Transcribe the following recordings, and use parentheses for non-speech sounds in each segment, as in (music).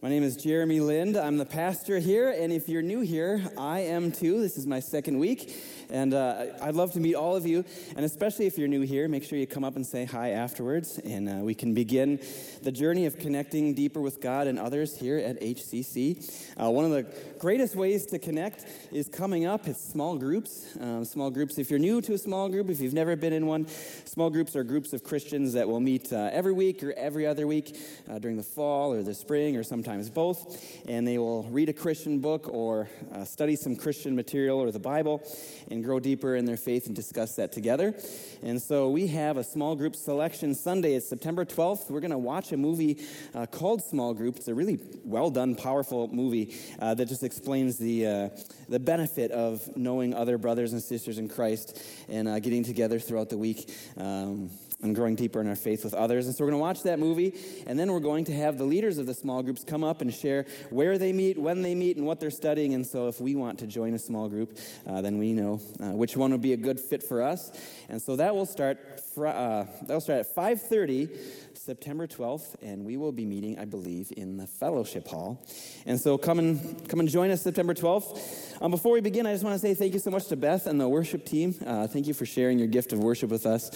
My name is Jeremy Lind. I'm the pastor here, and if you're new here, I am too. This is my second week, and uh, I'd love to meet all of you. And especially if you're new here, make sure you come up and say hi afterwards, and uh, we can begin the journey of connecting deeper with God and others here at HCC. Uh, one of the greatest ways to connect is coming up. It's small groups. Um, small groups. If you're new to a small group, if you've never been in one, small groups are groups of Christians that will meet uh, every week or every other week uh, during the fall or the spring or sometimes sometimes both, and they will read a Christian book or uh, study some Christian material or the Bible and grow deeper in their faith and discuss that together. And so we have a small group selection Sunday. It's September 12th. We're going to watch a movie uh, called Small Group. It's a really well done, powerful movie uh, that just explains the, uh, the benefit of knowing other brothers and sisters in Christ and uh, getting together throughout the week. Um, and growing deeper in our faith with others. And so we're going to watch that movie, and then we're going to have the leaders of the small groups come up and share where they meet, when they meet, and what they're studying. And so if we want to join a small group, uh, then we know uh, which one would be a good fit for us. And so that will start. Fr- uh, that will start at 5:30 September 12th, and we will be meeting, I believe, in the fellowship hall. And so come and come and join us September 12th. Um, before we begin, I just want to say thank you so much to Beth and the worship team. Uh, thank you for sharing your gift of worship with us.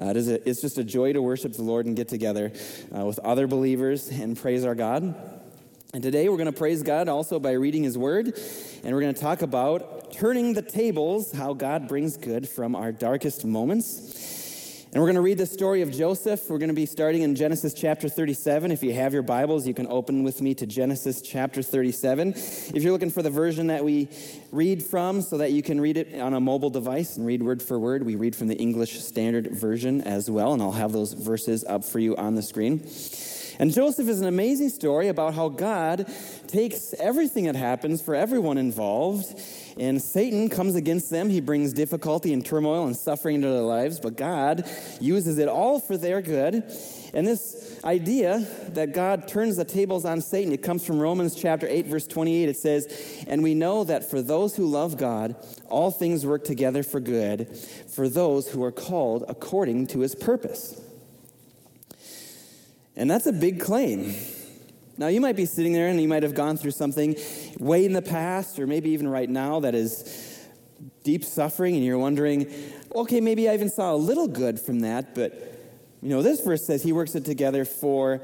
Uh, it is a, it's just a joy to worship the Lord and get together uh, with other believers and praise our God. And today we're going to praise God also by reading His Word, and we're going to talk about turning the tables, how God brings good from our darkest moments. And we're going to read the story of Joseph. We're going to be starting in Genesis chapter 37. If you have your Bibles, you can open with me to Genesis chapter 37. If you're looking for the version that we read from so that you can read it on a mobile device and read word for word, we read from the English Standard Version as well, and I'll have those verses up for you on the screen. And Joseph is an amazing story about how God takes everything that happens for everyone involved and Satan comes against them. He brings difficulty and turmoil and suffering into their lives, but God uses it all for their good. And this idea that God turns the tables on Satan, it comes from Romans chapter 8, verse 28. It says, And we know that for those who love God, all things work together for good, for those who are called according to his purpose. And that's a big claim. Now, you might be sitting there and you might have gone through something way in the past, or maybe even right now, that is deep suffering, and you're wondering, okay, maybe I even saw a little good from that, but you know, this verse says he works it together for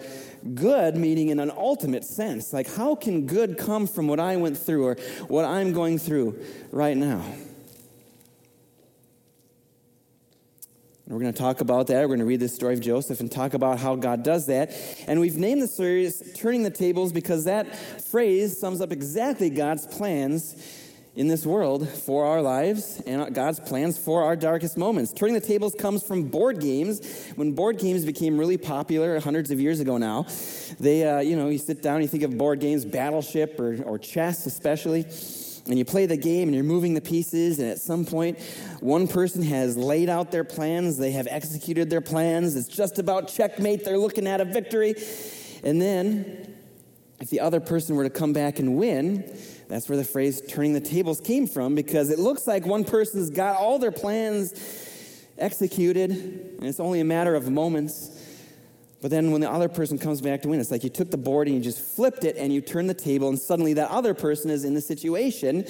good, meaning in an ultimate sense. Like, how can good come from what I went through or what I'm going through right now? We're going to talk about that. We're going to read the story of Joseph and talk about how God does that. And we've named the series Turning the Tables because that phrase sums up exactly God's plans in this world for our lives and God's plans for our darkest moments. Turning the tables comes from board games. When board games became really popular hundreds of years ago now, they, uh, you know, you sit down, you think of board games, Battleship or, or chess especially and you play the game and you're moving the pieces, and at some point, one person has laid out their plans, they have executed their plans, it's just about checkmate, they're looking at a victory. And then, if the other person were to come back and win, that's where the phrase turning the tables came from because it looks like one person's got all their plans executed, and it's only a matter of moments but then when the other person comes back to win, it's like you took the board and you just flipped it and you turned the table, and suddenly that other person is in the situation.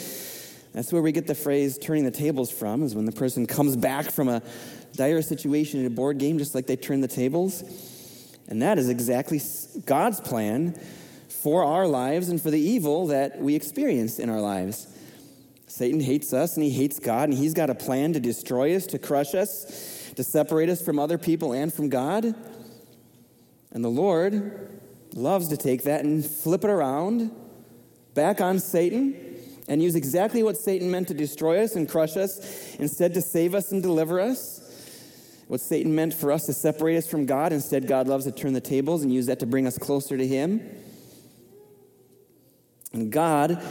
That's where we get the phrase turning the tables from, is when the person comes back from a dire situation in a board game, just like they turn the tables. And that is exactly God's plan for our lives and for the evil that we experience in our lives. Satan hates us and he hates God, and he's got a plan to destroy us, to crush us, to separate us from other people and from God. And the Lord loves to take that and flip it around back on Satan and use exactly what Satan meant to destroy us and crush us, instead to save us and deliver us. What Satan meant for us to separate us from God, instead, God loves to turn the tables and use that to bring us closer to Him. And God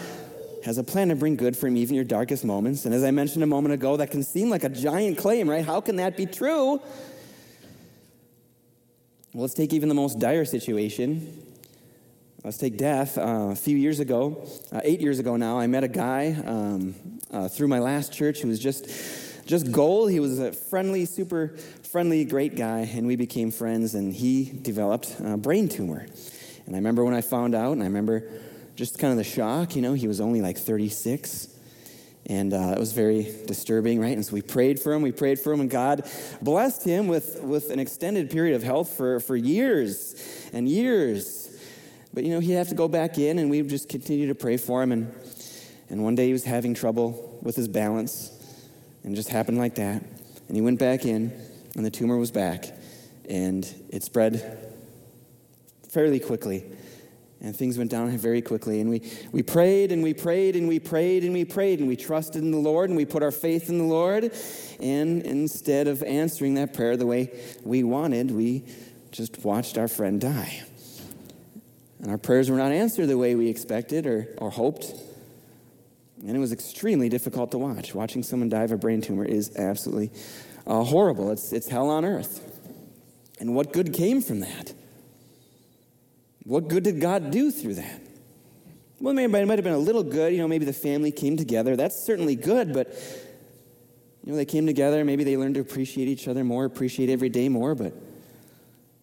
has a plan to bring good from even your darkest moments. And as I mentioned a moment ago, that can seem like a giant claim, right? How can that be true? Well, let's take even the most dire situation. Let's take death. Uh, a few years ago, uh, eight years ago now, I met a guy um, uh, through my last church who was just, just gold. He was a friendly, super friendly, great guy, and we became friends. And he developed a brain tumor. And I remember when I found out, and I remember just kind of the shock, you know, he was only like 36. And uh, it was very disturbing, right? And so we prayed for him, we prayed for him, and God blessed him with, with an extended period of health for, for years and years. But, you know, he'd have to go back in, and we would just continue to pray for him. And, and one day he was having trouble with his balance, and just happened like that. And he went back in, and the tumor was back, and it spread fairly quickly. And things went down very quickly. And we, we prayed and we prayed and we prayed and we prayed and we trusted in the Lord and we put our faith in the Lord. And instead of answering that prayer the way we wanted, we just watched our friend die. And our prayers were not answered the way we expected or, or hoped. And it was extremely difficult to watch. Watching someone die of a brain tumor is absolutely uh, horrible. It's, it's hell on earth. And what good came from that? What good did God do through that? Well, maybe it might have been a little good. You know, maybe the family came together. That's certainly good, but, you know, they came together. Maybe they learned to appreciate each other more, appreciate every day more, but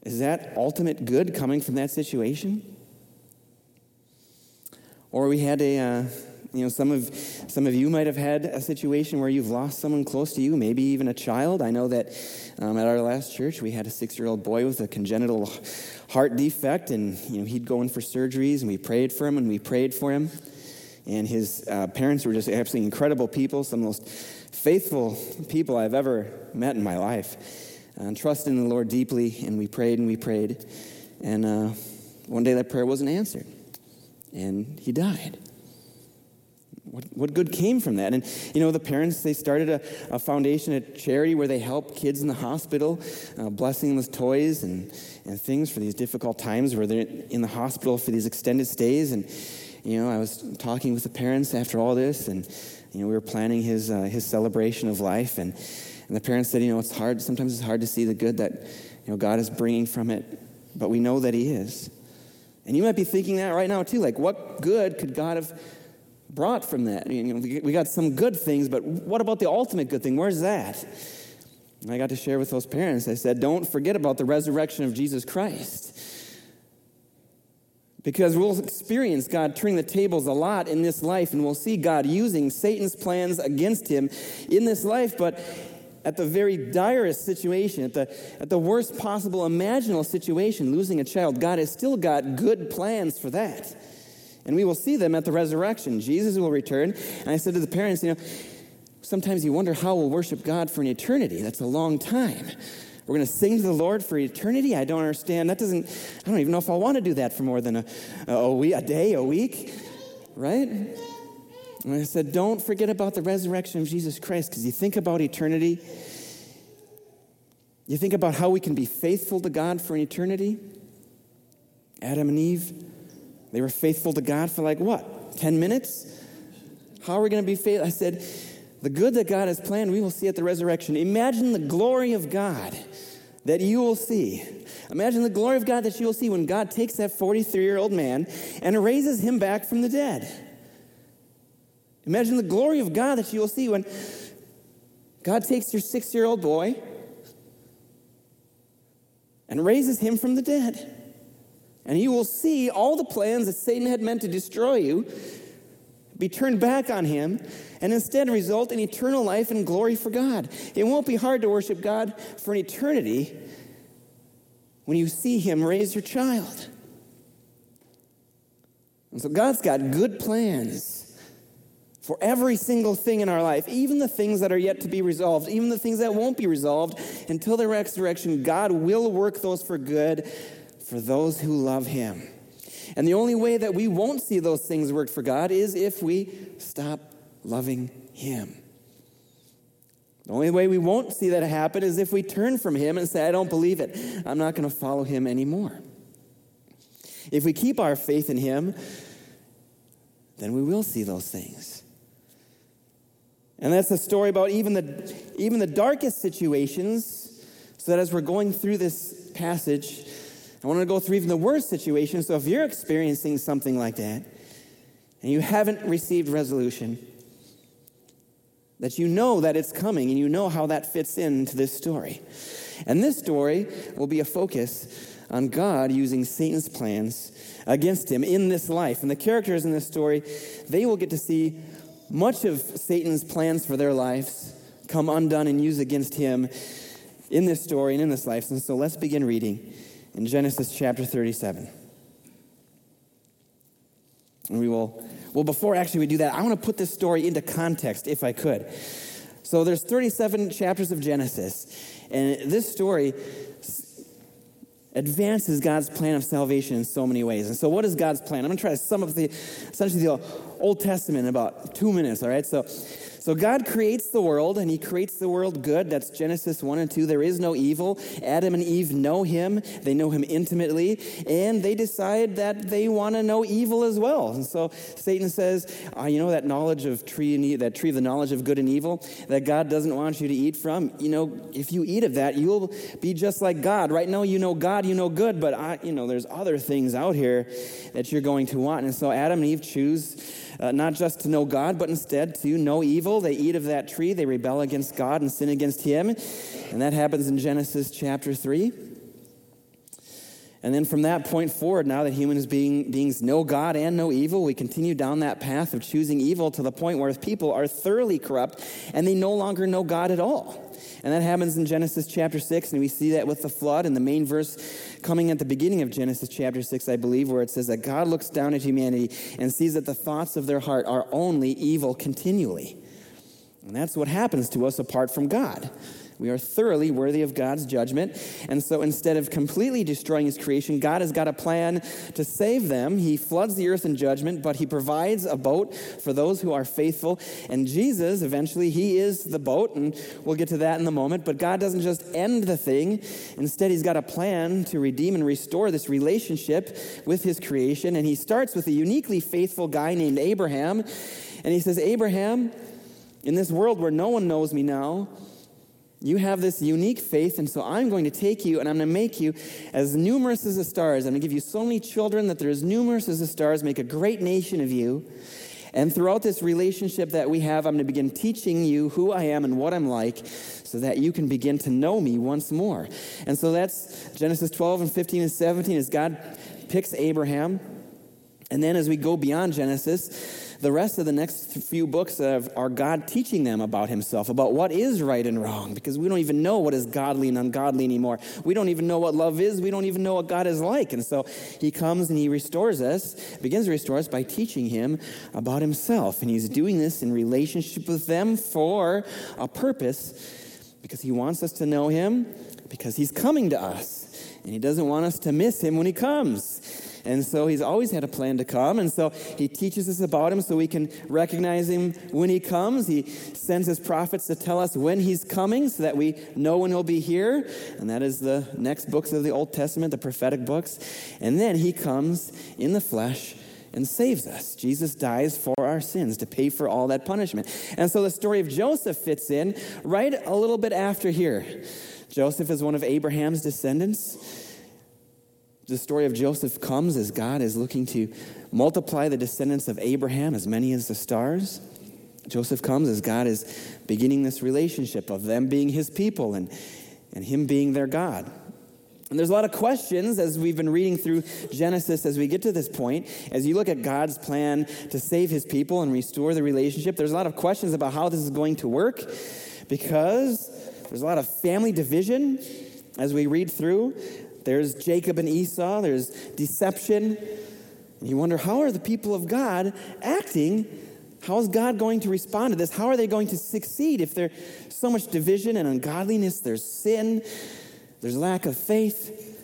is that ultimate good coming from that situation? Or we had a, uh, you know, some of, some of you might have had a situation where you've lost someone close to you, maybe even a child. I know that um, at our last church, we had a six year old boy with a congenital heart defect, and you know, he'd go in for surgeries, and we prayed for him, and we prayed for him. And his uh, parents were just absolutely incredible people, some of the most faithful people I've ever met in my life. And trusted in the Lord deeply, and we prayed and we prayed. And uh, one day that prayer wasn't answered, and he died what, what good came from that? And, you know, the parents, they started a, a foundation, a charity where they help kids in the hospital, uh, blessing them with toys and, and things for these difficult times where they're in the hospital for these extended stays. And, you know, I was talking with the parents after all this, and, you know, we were planning his, uh, his celebration of life. And, and the parents said, you know, it's hard, sometimes it's hard to see the good that, you know, God is bringing from it, but we know that He is. And you might be thinking that right now, too. Like, what good could God have brought from that. You know, we got some good things, but what about the ultimate good thing? Where's that? And I got to share with those parents. I said, don't forget about the resurrection of Jesus Christ. Because we'll experience God turning the tables a lot in this life, and we'll see God using Satan's plans against him in this life, but at the very direst situation, at the, at the worst possible imaginable situation, losing a child, God has still got good plans for that and we will see them at the resurrection. Jesus will return. And I said to the parents, you know, sometimes you wonder how we'll worship God for an eternity. That's a long time. We're going to sing to the Lord for eternity. I don't understand. That doesn't, I don't even know if I want to do that for more than a, a, week, a day, a week, right? And I said, don't forget about the resurrection of Jesus Christ because you think about eternity. You think about how we can be faithful to God for an eternity. Adam and Eve, they were faithful to God for like what? 10 minutes? How are we going to be faithful? I said, the good that God has planned, we will see at the resurrection. Imagine the glory of God that you will see. Imagine the glory of God that you will see when God takes that 43 year old man and raises him back from the dead. Imagine the glory of God that you will see when God takes your six year old boy and raises him from the dead and you will see all the plans that Satan had meant to destroy you be turned back on him and instead result in eternal life and glory for God. It won't be hard to worship God for an eternity when you see him raise your child. And so God's got good plans for every single thing in our life, even the things that are yet to be resolved, even the things that won't be resolved until the resurrection. God will work those for good for those who love Him. And the only way that we won't see those things work for God is if we stop loving Him. The only way we won't see that happen is if we turn from Him and say, I don't believe it. I'm not going to follow Him anymore. If we keep our faith in Him, then we will see those things. And that's the story about even the, even the darkest situations, so that as we're going through this passage, I want to go through even the worst situation. So if you're experiencing something like that and you haven't received resolution, that you know that it's coming and you know how that fits into this story. And this story will be a focus on God using Satan's plans against him in this life. And the characters in this story, they will get to see much of Satan's plans for their lives come undone and used against him in this story and in this life. And so let's begin reading in Genesis chapter 37. And we will, well, before actually we do that, I want to put this story into context if I could. So there's 37 chapters of Genesis, and this story advances God's plan of salvation in so many ways. And so, what is God's plan? I'm going to try to sum up the essentially the Old Testament in about two minutes. All right, so so God creates the world, and He creates the world good. That's Genesis 1 and 2. There is no evil. Adam and Eve know Him, they know Him intimately, and they decide that they want to know evil as well. And so Satan says, uh, You know that knowledge of tree and that tree of the knowledge of good and evil that God doesn't want you to eat from? You know, if you eat of that, you'll be just like God. Right now, you know God, you know good, but I, you know, there's other things out here that you're going to want. And so Adam and Eve choose uh, not just to know God, but instead to know evil. They eat of that tree, they rebel against God and sin against Him. And that happens in Genesis chapter 3. And then from that point forward, now that humans being, beings know God and know evil, we continue down that path of choosing evil to the point where people are thoroughly corrupt and they no longer know God at all. And that happens in Genesis chapter 6, and we see that with the flood. And the main verse coming at the beginning of Genesis chapter 6, I believe, where it says that God looks down at humanity and sees that the thoughts of their heart are only evil continually. And that's what happens to us apart from God. We are thoroughly worthy of God's judgment. And so instead of completely destroying his creation, God has got a plan to save them. He floods the earth in judgment, but he provides a boat for those who are faithful. And Jesus, eventually, he is the boat, and we'll get to that in a moment. But God doesn't just end the thing. Instead, he's got a plan to redeem and restore this relationship with his creation. And he starts with a uniquely faithful guy named Abraham. And he says, Abraham, in this world where no one knows me now, you have this unique faith, and so I'm going to take you and I'm going to make you as numerous as the stars. I'm going to give you so many children that they're as numerous as the stars, make a great nation of you. And throughout this relationship that we have, I'm going to begin teaching you who I am and what I'm like so that you can begin to know me once more. And so that's Genesis 12 and 15 and 17 as God picks Abraham. And then as we go beyond Genesis, the rest of the next few books are God teaching them about himself, about what is right and wrong, because we don't even know what is godly and ungodly anymore. We don't even know what love is. We don't even know what God is like. And so he comes and he restores us, begins to restore us by teaching him about himself. And he's doing this in relationship with them for a purpose, because he wants us to know him, because he's coming to us. And he doesn't want us to miss him when he comes. And so he's always had a plan to come. And so he teaches us about him so we can recognize him when he comes. He sends his prophets to tell us when he's coming so that we know when he'll be here. And that is the next books of the Old Testament, the prophetic books. And then he comes in the flesh and saves us. Jesus dies for our sins to pay for all that punishment. And so the story of Joseph fits in right a little bit after here. Joseph is one of Abraham's descendants. The story of Joseph comes as God is looking to multiply the descendants of Abraham as many as the stars. Joseph comes as God is beginning this relationship of them being his people and, and him being their God. And there's a lot of questions as we've been reading through Genesis as we get to this point. As you look at God's plan to save his people and restore the relationship, there's a lot of questions about how this is going to work because there's a lot of family division as we read through. There's Jacob and Esau, there's deception. And you wonder, how are the people of God acting? How is God going to respond to this? How are they going to succeed if there's so much division and ungodliness? There's sin, there's lack of faith.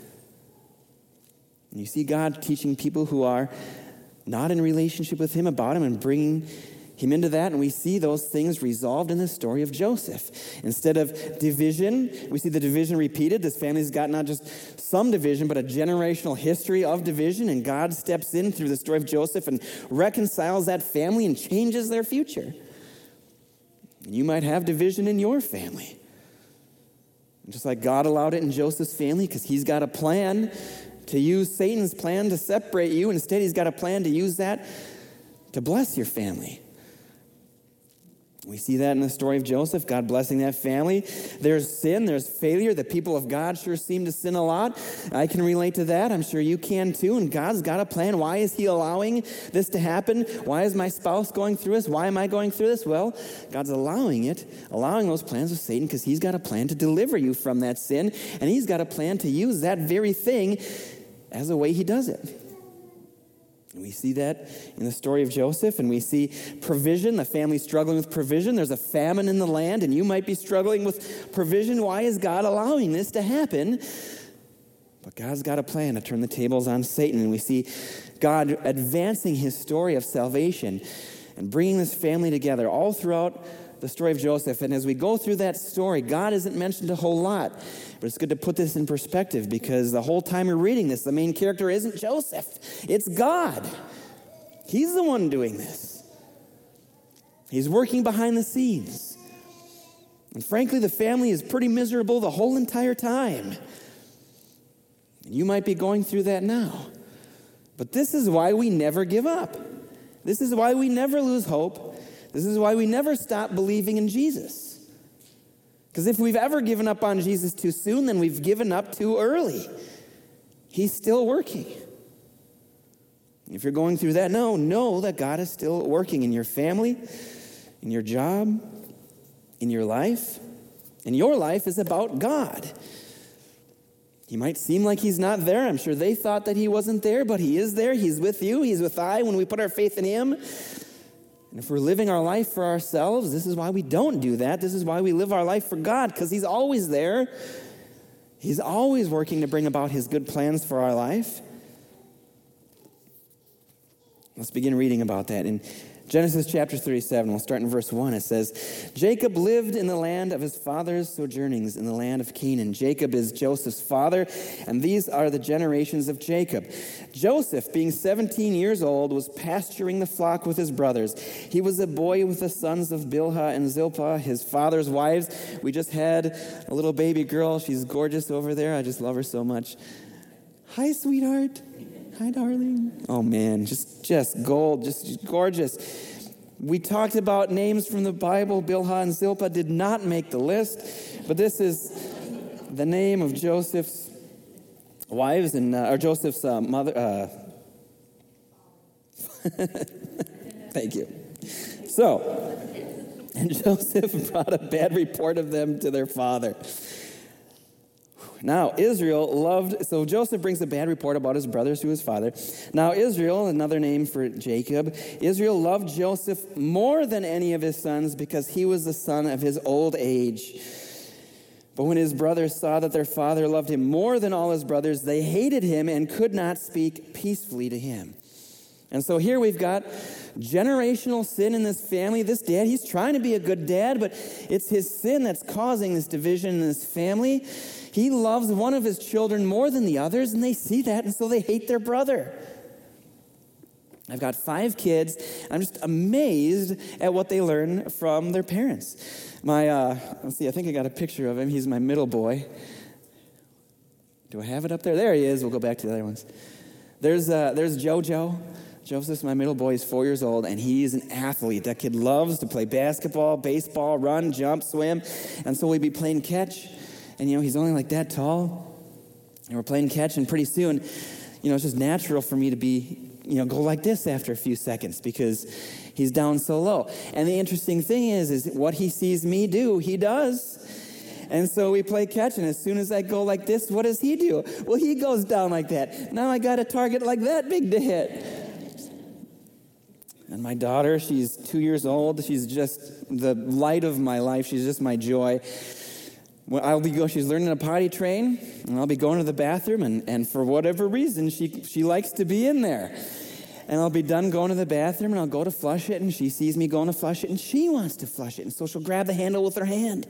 And you see God teaching people who are not in relationship with Him about Him and bringing him into that, and we see those things resolved in the story of Joseph. Instead of division, we see the division repeated. This family's got not just some division, but a generational history of division, and God steps in through the story of Joseph and reconciles that family and changes their future. You might have division in your family. Just like God allowed it in Joseph's family, because he's got a plan to use Satan's plan to separate you. Instead, he's got a plan to use that to bless your family. We see that in the story of Joseph, God blessing that family. There's sin, there's failure. The people of God sure seem to sin a lot. I can relate to that. I'm sure you can too. And God's got a plan. Why is He allowing this to happen? Why is my spouse going through this? Why am I going through this? Well, God's allowing it, allowing those plans of Satan because He's got a plan to deliver you from that sin. And He's got a plan to use that very thing as a way He does it. We see that in the story of Joseph, and we see provision, the family struggling with provision. There's a famine in the land, and you might be struggling with provision. Why is God allowing this to happen? But God's got a plan to turn the tables on Satan, and we see God advancing his story of salvation and bringing this family together all throughout the story of Joseph. And as we go through that story, God isn't mentioned a whole lot. But it's good to put this in perspective because the whole time you're reading this, the main character isn't Joseph, it's God. He's the one doing this. He's working behind the scenes. And frankly, the family is pretty miserable the whole entire time. And you might be going through that now. But this is why we never give up. This is why we never lose hope. This is why we never stop believing in Jesus. Because if we've ever given up on Jesus too soon, then we've given up too early. He's still working. If you're going through that, no, know that God is still working in your family, in your job, in your life. And your life is about God. He might seem like he's not there. I'm sure they thought that he wasn't there, but he is there. He's with you. He's with I when we put our faith in him. And if we're living our life for ourselves, this is why we don't do that. This is why we live our life for God, because He's always there. He's always working to bring about His good plans for our life. Let's begin reading about that. In Genesis chapter 37, we'll start in verse 1. It says, Jacob lived in the land of his father's sojournings in the land of Canaan. Jacob is Joseph's father, and these are the generations of Jacob. Joseph, being 17 years old, was pasturing the flock with his brothers. He was a boy with the sons of Bilhah and Zilpah, his father's wives. We just had a little baby girl. She's gorgeous over there. I just love her so much. Hi, sweetheart. Hi, darling. Oh man, just just gold, just gorgeous. We talked about names from the Bible. Bilhah and Zilpah did not make the list, but this is the name of Joseph's wives and uh, or Joseph's uh, mother. Uh, (laughs) thank you. So, and (laughs) Joseph brought a bad report of them to their father. Now, Israel loved, so Joseph brings a bad report about his brothers to his father. Now, Israel, another name for Jacob, Israel loved Joseph more than any of his sons because he was the son of his old age. But when his brothers saw that their father loved him more than all his brothers, they hated him and could not speak peacefully to him. And so here we've got generational sin in this family. This dad, he's trying to be a good dad, but it's his sin that's causing this division in this family. He loves one of his children more than the others, and they see that, and so they hate their brother. I've got five kids. I'm just amazed at what they learn from their parents. My, uh, let's see, I think I got a picture of him. He's my middle boy. Do I have it up there? There he is. We'll go back to the other ones. There's, uh, there's JoJo. Joseph's my middle boy. He's four years old, and he's an athlete. That kid loves to play basketball, baseball, run, jump, swim. And so we'd be playing catch and you know, he's only like that tall. And we're playing catch, and pretty soon, you know, it's just natural for me to be, you know, go like this after a few seconds because he's down so low. And the interesting thing is, is what he sees me do, he does. And so we play catch, and as soon as I go like this, what does he do? Well, he goes down like that. Now I got a target like that big to hit. And my daughter, she's two years old. She's just the light of my life. She's just my joy. Well, I'll be she's learning a potty train, and I'll be going to the bathroom, and, and for whatever reason, she, she likes to be in there. And I'll be done going to the bathroom, and I'll go to flush it, and she sees me going to flush it, and she wants to flush it. And so she'll grab the handle with her hand.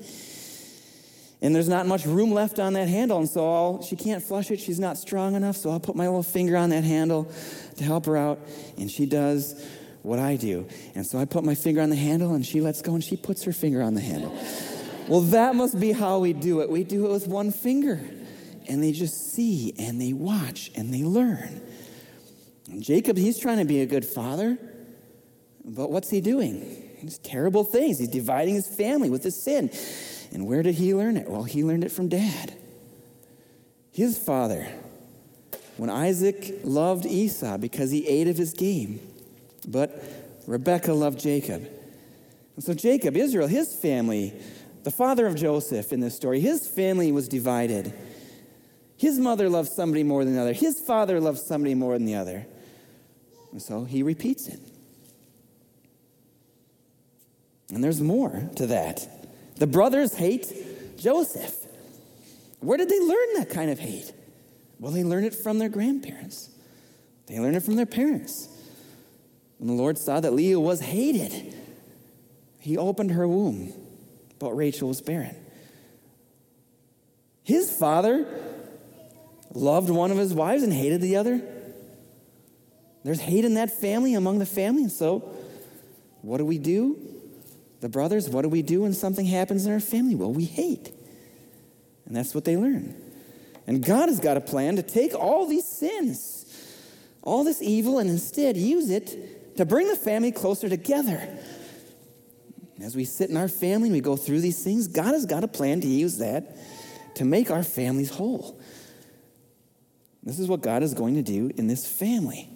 And there's not much room left on that handle, and so I'll, she can't flush it. She's not strong enough, so I'll put my little finger on that handle to help her out, and she does what I do. And so I put my finger on the handle, and she lets go, and she puts her finger on the handle. Well, that must be how we do it. We do it with one finger. And they just see and they watch and they learn. And Jacob, he's trying to be a good father. But what's he doing? these terrible things. He's dividing his family with his sin. And where did he learn it? Well, he learned it from dad. His father, when Isaac loved Esau because he ate of his game, but Rebekah loved Jacob. And so Jacob, Israel, his family, the father of Joseph in this story, his family was divided. His mother loved somebody more than the other. His father loved somebody more than the other. And so he repeats it. And there's more to that. The brothers hate Joseph. Where did they learn that kind of hate? Well, they learned it from their grandparents, they learned it from their parents. When the Lord saw that Leah was hated, he opened her womb, but Rachel was barren. His father loved one of his wives and hated the other. There's hate in that family among the family. And so, what do we do? The brothers, what do we do when something happens in our family? Well, we hate. And that's what they learn. And God has got a plan to take all these sins, all this evil, and instead use it to bring the family closer together. As we sit in our family and we go through these things, God has got a plan to use that to make our families whole. This is what God is going to do in this family.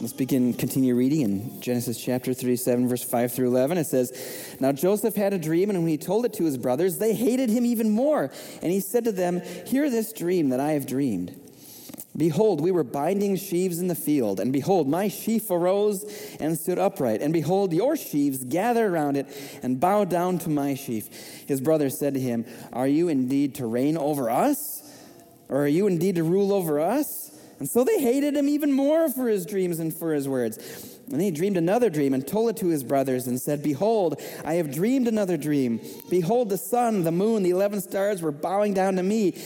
Let's begin, continue reading in Genesis chapter 37, verse 5 through 11. It says, Now Joseph had a dream, and when he told it to his brothers, they hated him even more. And he said to them, Hear this dream that I have dreamed. Behold, we were binding sheaves in the field, and behold, my sheaf arose and stood upright. And behold, your sheaves gathered around it and bowed down to my sheaf. His brothers said to him, Are you indeed to reign over us? Or are you indeed to rule over us? And so they hated him even more for his dreams and for his words. And he dreamed another dream and told it to his brothers and said, Behold, I have dreamed another dream. Behold, the sun, the moon, the eleven stars were bowing down to me.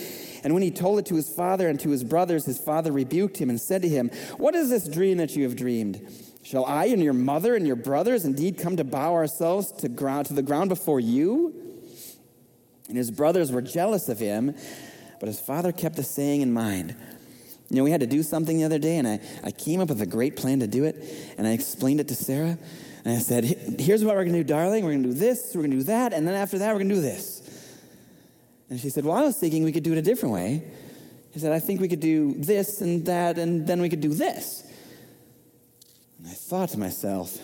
And when he told it to his father and to his brothers, his father rebuked him and said to him, What is this dream that you have dreamed? Shall I and your mother and your brothers indeed come to bow ourselves to, ground, to the ground before you? And his brothers were jealous of him, but his father kept the saying in mind. You know, we had to do something the other day, and I, I came up with a great plan to do it, and I explained it to Sarah. And I said, Here's what we're going to do, darling. We're going to do this, we're going to do that, and then after that, we're going to do this. And she said, Well, I was thinking we could do it a different way. He said, I think we could do this and that, and then we could do this. And I thought to myself,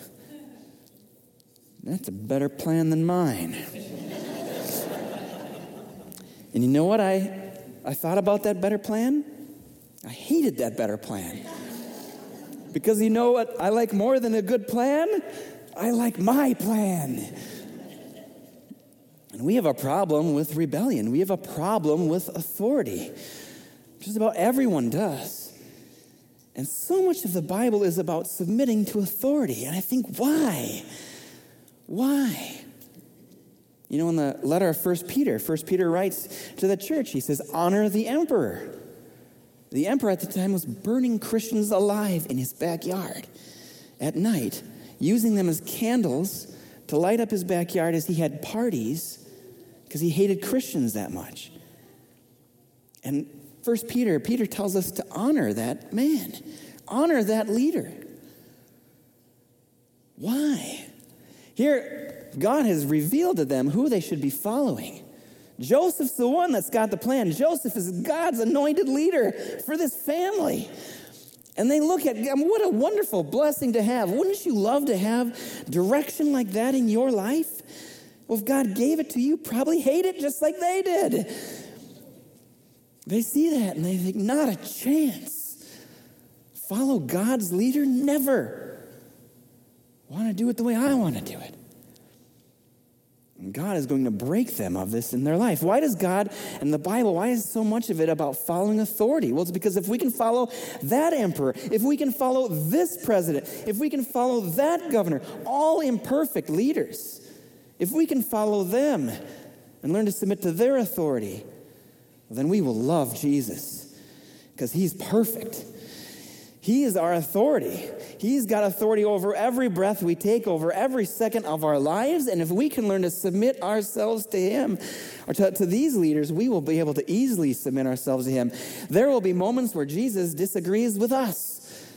That's a better plan than mine. (laughs) and you know what I, I thought about that better plan? I hated that better plan. Because you know what I like more than a good plan? I like my plan. And we have a problem with rebellion. We have a problem with authority. Just about everyone does. And so much of the Bible is about submitting to authority. And I think, why? Why? You know, in the letter of 1 Peter, 1 Peter writes to the church, he says, honor the emperor. The emperor at the time was burning Christians alive in his backyard at night, using them as candles to light up his backyard as he had parties because he hated Christians that much. And First Peter, Peter tells us to honor that man, honor that leader. Why? Here, God has revealed to them who they should be following. Joseph's the one that's got the plan. Joseph is God's anointed leader for this family. And they look at what a wonderful blessing to have. Wouldn't you love to have direction like that in your life? Well, if God gave it to you, probably hate it just like they did. They see that and they think, not a chance. Follow God's leader? Never. Want to do it the way I want to do it. And God is going to break them of this in their life. Why does God and the Bible, why is so much of it about following authority? Well, it's because if we can follow that emperor, if we can follow this president, if we can follow that governor, all imperfect leaders, if we can follow them and learn to submit to their authority, then we will love Jesus because he's perfect. He is our authority. He's got authority over every breath we take, over every second of our lives. And if we can learn to submit ourselves to Him or to, to, these leaders, we will be able to easily submit ourselves to Him. There will be moments where Jesus disagrees with us,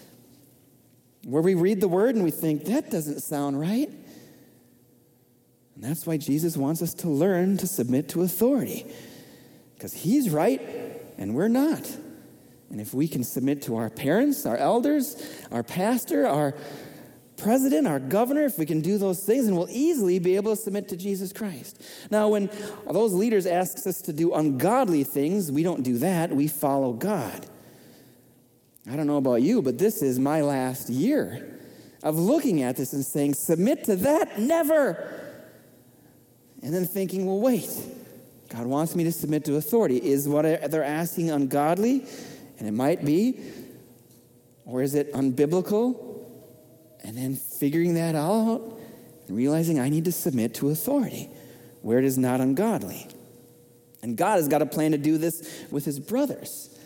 where we read the Word and we think, that doesn't sound right. And that's why Jesus wants us to learn to submit to authority, because He's right and we're not. And if we can submit to our parents, our elders, our pastor, our president, our governor, if we can do those things, then we'll easily be able to submit to Jesus Christ. Now, when those leaders ask us to do ungodly things, we don't do that. We follow God. I don't know about you, but this is my last year of looking at this and saying, submit to that? Never. And then thinking, well, wait, God wants me to submit to authority. Is what they're asking ungodly? And it might be. Or is it unbiblical? And then figuring that out and realizing I need to submit to authority where it is not ungodly. And God has got a plan to do this with his brothers,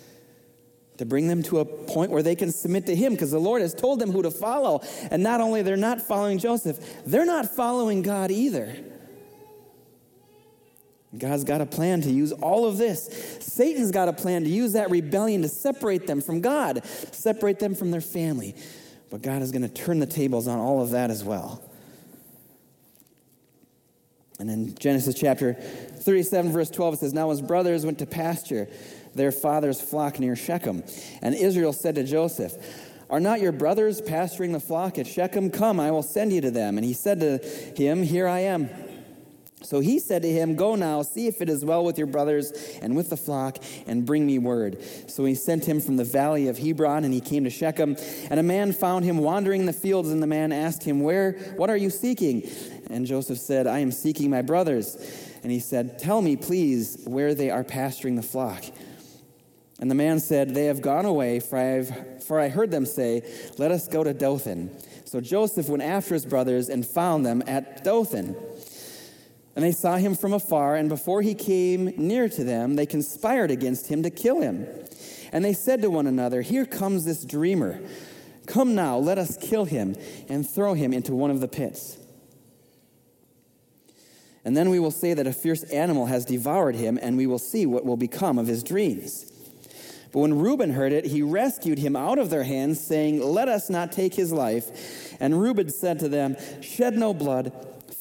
to bring them to a point where they can submit to him because the Lord has told them who to follow. And not only they're not following Joseph, they're not following God either. God's got a plan to use all of this. Satan's got a plan to use that rebellion to separate them from God, separate them from their family. But God is going to turn the tables on all of that as well. And in Genesis chapter 37, verse 12, it says, Now his brothers went to pasture their father's flock near Shechem. And Israel said to Joseph, Are not your brothers pasturing the flock at Shechem? Come, I will send you to them. And he said to him, Here I am. So he said to him, Go now, see if it is well with your brothers and with the flock, and bring me word. So he sent him from the valley of Hebron, and he came to Shechem. And a man found him wandering in the fields, and the man asked him, Where, what are you seeking? And Joseph said, I am seeking my brothers. And he said, Tell me, please, where they are pasturing the flock. And the man said, They have gone away, for I, have, for I heard them say, Let us go to Dothan. So Joseph went after his brothers and found them at Dothan. And they saw him from afar, and before he came near to them, they conspired against him to kill him. And they said to one another, Here comes this dreamer. Come now, let us kill him and throw him into one of the pits. And then we will say that a fierce animal has devoured him, and we will see what will become of his dreams. But when Reuben heard it, he rescued him out of their hands, saying, Let us not take his life. And Reuben said to them, Shed no blood.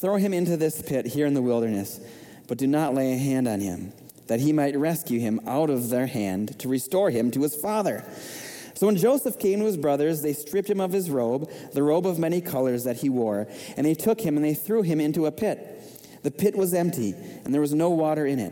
Throw him into this pit here in the wilderness, but do not lay a hand on him, that he might rescue him out of their hand to restore him to his father. So when Joseph came to his brothers, they stripped him of his robe, the robe of many colors that he wore, and they took him and they threw him into a pit. The pit was empty, and there was no water in it.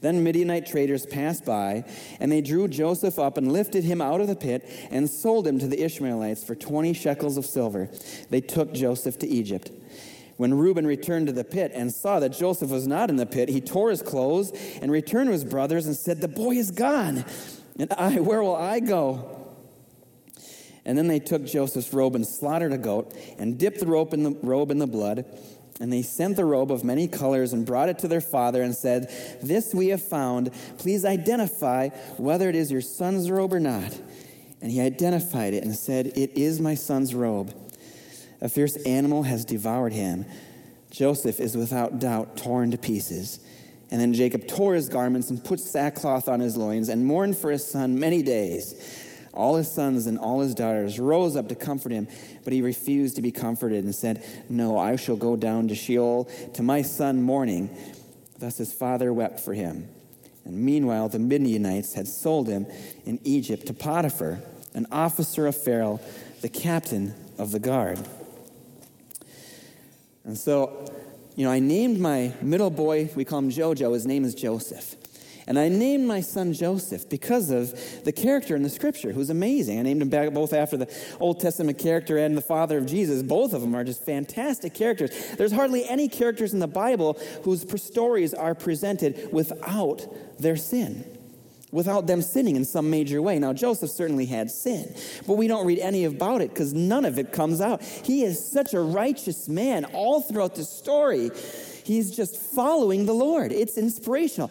Then Midianite traders passed by, and they drew Joseph up and lifted him out of the pit and sold him to the Ishmaelites for 20 shekels of silver. They took Joseph to Egypt. When Reuben returned to the pit and saw that Joseph was not in the pit, he tore his clothes and returned to his brothers and said, The boy is gone, and I, where will I go? And then they took Joseph's robe and slaughtered a goat and dipped the robe in the, robe in the blood. And they sent the robe of many colors and brought it to their father and said, This we have found. Please identify whether it is your son's robe or not. And he identified it and said, It is my son's robe. A fierce animal has devoured him. Joseph is without doubt torn to pieces. And then Jacob tore his garments and put sackcloth on his loins and mourned for his son many days. All his sons and all his daughters rose up to comfort him, but he refused to be comforted and said, No, I shall go down to Sheol to my son mourning. Thus his father wept for him. And meanwhile, the Midianites had sold him in Egypt to Potiphar, an officer of Pharaoh, the captain of the guard. And so, you know, I named my middle boy, we call him Jojo, his name is Joseph. And I named my son Joseph because of the character in the scripture, who's amazing. I named him back both after the Old Testament character and the father of Jesus. Both of them are just fantastic characters. There's hardly any characters in the Bible whose stories are presented without their sin without them sinning in some major way. Now, Joseph certainly had sin, but we don't read any about it because none of it comes out. He is such a righteous man all throughout the story. He's just following the Lord. It's inspirational.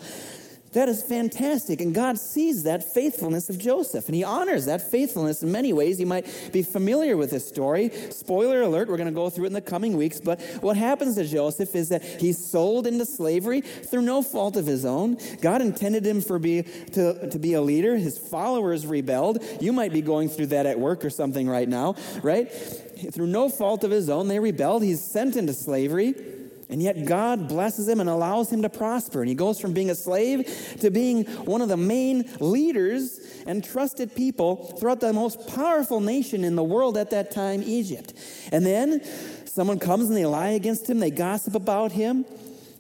That is fantastic. And God sees that faithfulness of Joseph, and He honors that faithfulness in many ways. You might be familiar with this story. Spoiler alert, we're going to go through it in the coming weeks. But what happens to Joseph is that he's sold into slavery through no fault of his own. God intended him for be, to, to be a leader. His followers rebelled. You might be going through that at work or something right now, right? Through no fault of his own, they rebelled. He's sent into slavery. And yet God blesses him and allows him to prosper. And he goes from being a slave to being one of the main leaders and trusted people throughout the most powerful nation in the world at that time, Egypt. And then someone comes and they lie against him, they gossip about him.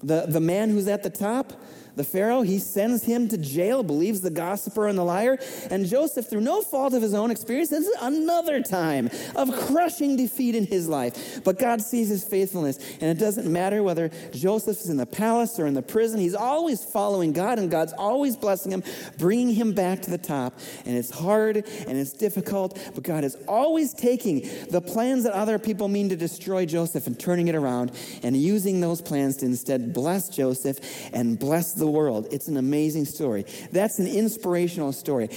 The, the man who's at the top, the Pharaoh, he sends him to jail, believes the gossiper and the liar. And Joseph, through no fault of his own experience, this is another time of crushing defeat in his life. But God sees his faithfulness. And it doesn't matter whether Joseph is in the palace or in the prison, he's always following God, and God's always blessing him, bringing him back to the top. And it's hard and it's difficult, but God is always taking the plans that other people mean to destroy Joseph and turning it around and using those plans to instead bless Joseph and bless the world. It's an amazing story. That's an inspirational story.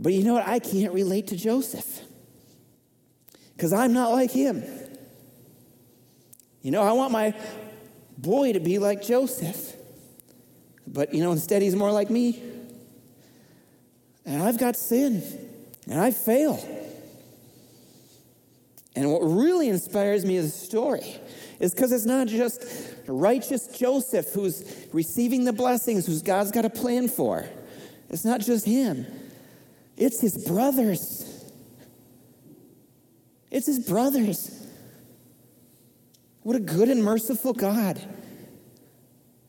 But you know what? I can't relate to Joseph because I'm not like him. You know, I want my boy to be like Joseph. But, you know, instead he's more like me. And I've got sin, and I fail. And what really inspires me is the story is because it's not just righteous Joseph who's receiving the blessings, who's God's got a plan for. It's not just him, it's his brothers. It's his brothers. What a good and merciful God.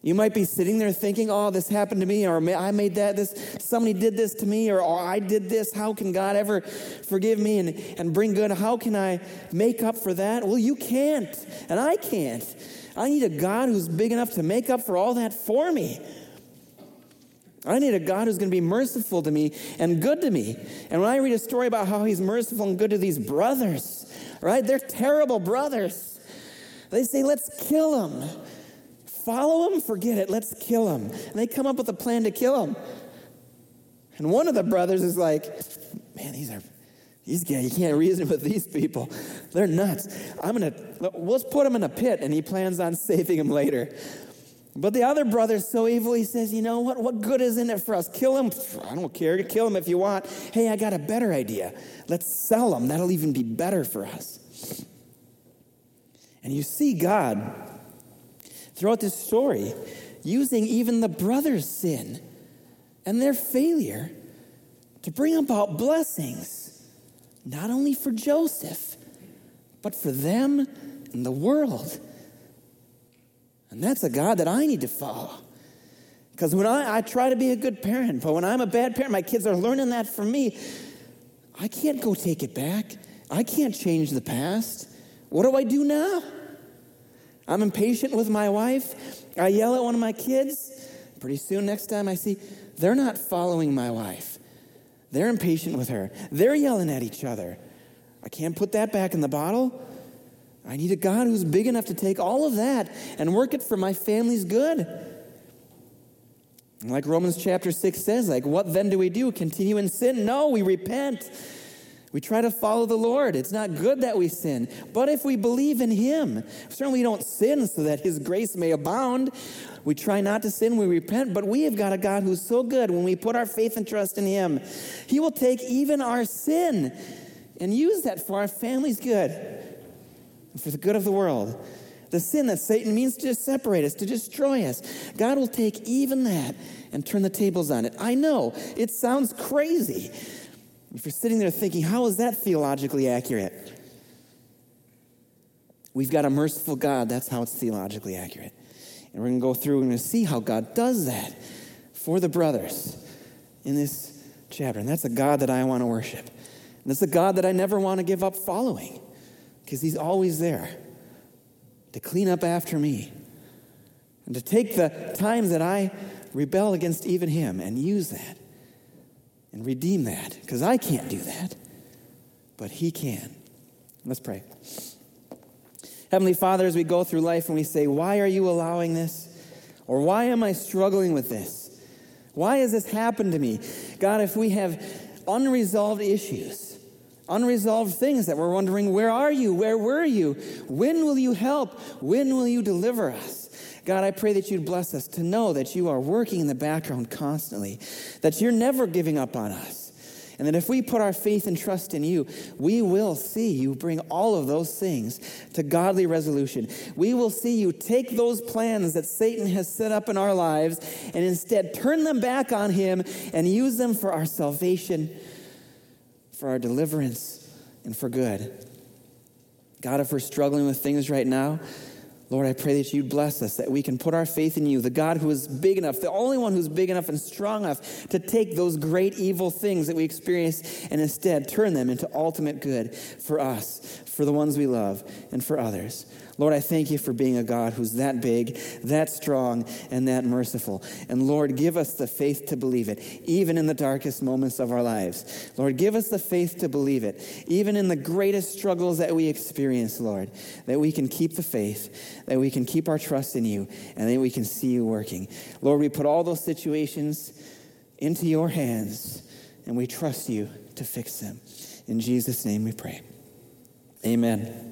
You might be sitting there thinking, oh, this happened to me, or I made that, this, somebody did this to me, or, or I did this. How can God ever forgive me and, and bring good? How can I make up for that? Well, you can't, and I can't. I need a God who's big enough to make up for all that for me. I need a God who's going to be merciful to me and good to me. And when I read a story about how he's merciful and good to these brothers, right? They're terrible brothers. They say, let's kill them. Follow him? Forget it. Let's kill him. And they come up with a plan to kill him. And one of the brothers is like, man, these are, these guys, you can't reason with these people. They're nuts. I'm going to, let's put him in a pit. And he plans on saving him later. But the other brother's so evil, he says, You know what? What good is in it for us? Kill him? I don't care. Kill him if you want. Hey, I got a better idea. Let's sell him. That'll even be better for us. And you see God throughout this story, using even the brothers' sin and their failure to bring about blessings, not only for Joseph, but for them and the world. And that's a God that I need to follow. Because when I, I try to be a good parent, but when I'm a bad parent, my kids are learning that from me. I can't go take it back. I can't change the past. What do I do now? I'm impatient with my wife. I yell at one of my kids. Pretty soon, next time I see, they're not following my wife. They're impatient with her. They're yelling at each other. I can't put that back in the bottle. I need a God who's big enough to take all of that and work it for my family's good. Like Romans chapter 6 says, like, what then do we do? Continue in sin? No, we repent. We try to follow the Lord. It's not good that we sin. But if we believe in Him, certainly we don't sin so that His grace may abound. We try not to sin, we repent, but we have got a God who's so good when we put our faith and trust in Him. He will take even our sin and use that for our family's good for the good of the world. The sin that Satan means to separate us, to destroy us. God will take even that and turn the tables on it. I know it sounds crazy. If you're sitting there thinking, how is that theologically accurate? We've got a merciful God. That's how it's theologically accurate. And we're going to go through and see how God does that for the brothers in this chapter. And that's a God that I want to worship. And that's a God that I never want to give up following because He's always there to clean up after me and to take the times that I rebel against even Him and use that and redeem that because I can't do that, but He can. Let's pray. Heavenly Father, as we go through life and we say, Why are you allowing this? Or why am I struggling with this? Why has this happened to me? God, if we have unresolved issues, unresolved things that we're wondering, Where are you? Where were you? When will you help? When will you deliver us? God, I pray that you'd bless us to know that you are working in the background constantly, that you're never giving up on us. And that if we put our faith and trust in you, we will see you bring all of those things to godly resolution. We will see you take those plans that Satan has set up in our lives and instead turn them back on him and use them for our salvation, for our deliverance, and for good. God, if we're struggling with things right now, Lord, I pray that you'd bless us, that we can put our faith in you, the God who is big enough, the only one who's big enough and strong enough to take those great evil things that we experience and instead turn them into ultimate good for us, for the ones we love, and for others. Lord, I thank you for being a God who's that big, that strong, and that merciful. And Lord, give us the faith to believe it, even in the darkest moments of our lives. Lord, give us the faith to believe it, even in the greatest struggles that we experience, Lord, that we can keep the faith, that we can keep our trust in you, and that we can see you working. Lord, we put all those situations into your hands, and we trust you to fix them. In Jesus' name we pray. Amen.